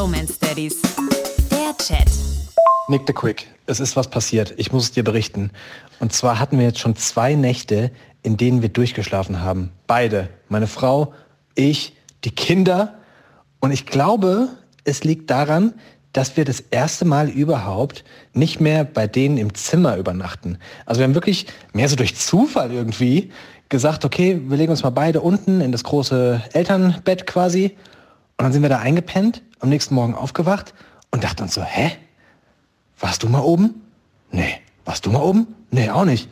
Bromance Daddies. Der Chat. Nick the Quick, es ist was passiert. Ich muss es dir berichten. Und zwar hatten wir jetzt schon zwei Nächte, in denen wir durchgeschlafen haben. Beide. Meine Frau, ich, die Kinder. Und ich glaube, es liegt daran, dass wir das erste Mal überhaupt nicht mehr bei denen im Zimmer übernachten. Also wir haben wirklich mehr so durch Zufall irgendwie gesagt, okay, wir legen uns mal beide unten in das große Elternbett quasi. Und dann sind wir da eingepennt, am nächsten Morgen aufgewacht und dachten uns so, hä? Warst du mal oben? Nee. Warst du mal oben? Nee, auch nicht.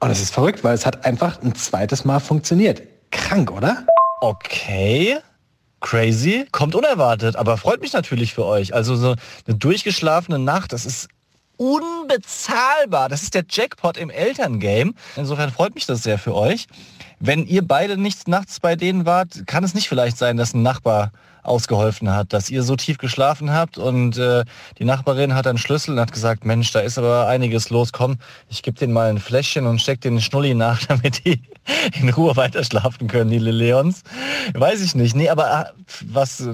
Und es ist verrückt, weil es hat einfach ein zweites Mal funktioniert. Krank, oder? Okay. Crazy. Kommt unerwartet, aber freut mich natürlich für euch. Also so eine durchgeschlafene Nacht, das ist unbezahlbar. Das ist der Jackpot im Elterngame. Insofern freut mich das sehr für euch. Wenn ihr beide nicht nachts bei denen wart, kann es nicht vielleicht sein, dass ein Nachbar ausgeholfen hat, dass ihr so tief geschlafen habt und äh, die Nachbarin hat einen Schlüssel und hat gesagt, Mensch, da ist aber einiges los, komm, ich gebe denen mal ein Fläschchen und steck den Schnulli nach, damit die in Ruhe weiter schlafen können, die Leons. Weiß ich nicht. Nee, aber ah, was,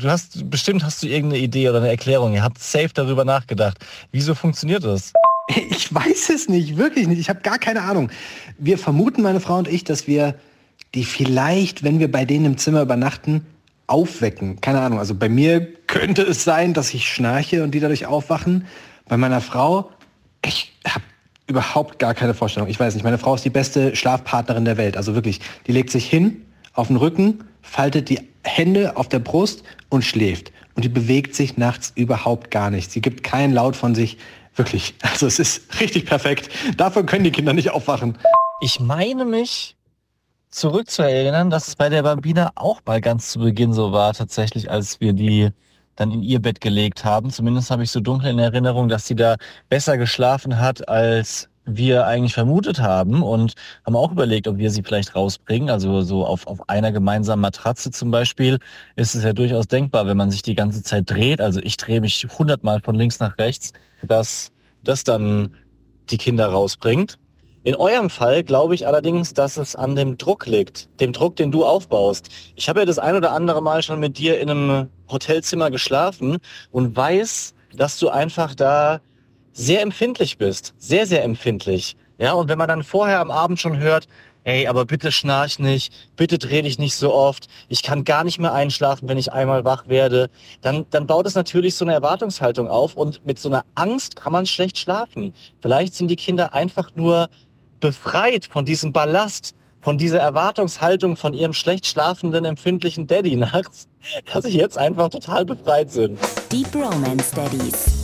du hast, bestimmt hast du irgendeine Idee oder eine Erklärung. Ihr habt safe darüber nachgedacht. Wieso funktioniert das? Ich weiß es nicht, wirklich nicht. Ich habe gar keine Ahnung. Wir vermuten, meine Frau und ich, dass wir die vielleicht, wenn wir bei denen im Zimmer übernachten, aufwecken. Keine Ahnung. Also bei mir könnte es sein, dass ich schnarche und die dadurch aufwachen. Bei meiner Frau, ich habe überhaupt gar keine Vorstellung. Ich weiß nicht, meine Frau ist die beste Schlafpartnerin der Welt. Also wirklich, die legt sich hin auf den Rücken, faltet die Hände auf der Brust und schläft. Und die bewegt sich nachts überhaupt gar nicht. Sie gibt keinen Laut von sich. Wirklich. Also es ist richtig perfekt. Davon können die Kinder nicht aufwachen. Ich meine mich zurückzuerinnern, dass es bei der Bambina auch mal ganz zu Beginn so war, tatsächlich, als wir die dann in ihr Bett gelegt haben. Zumindest habe ich so dunkel in Erinnerung, dass sie da besser geschlafen hat, als wir eigentlich vermutet haben und haben auch überlegt, ob wir sie vielleicht rausbringen. Also so auf, auf einer gemeinsamen Matratze zum Beispiel ist es ja durchaus denkbar, wenn man sich die ganze Zeit dreht. Also ich drehe mich hundertmal von links nach rechts, dass das dann die Kinder rausbringt. In eurem Fall glaube ich allerdings, dass es an dem Druck liegt, dem Druck, den du aufbaust. Ich habe ja das ein oder andere Mal schon mit dir in einem Hotelzimmer geschlafen und weiß, dass du einfach da sehr empfindlich bist, sehr, sehr empfindlich. Ja, und wenn man dann vorher am Abend schon hört, ey, aber bitte schnarch nicht, bitte dreh dich nicht so oft, ich kann gar nicht mehr einschlafen, wenn ich einmal wach werde, dann, dann baut es natürlich so eine Erwartungshaltung auf und mit so einer Angst kann man schlecht schlafen. Vielleicht sind die Kinder einfach nur befreit von diesem Ballast, von dieser Erwartungshaltung von ihrem schlecht schlafenden, empfindlichen Daddy nachts, dass sie jetzt einfach total befreit sind. Deep Romance Daddies.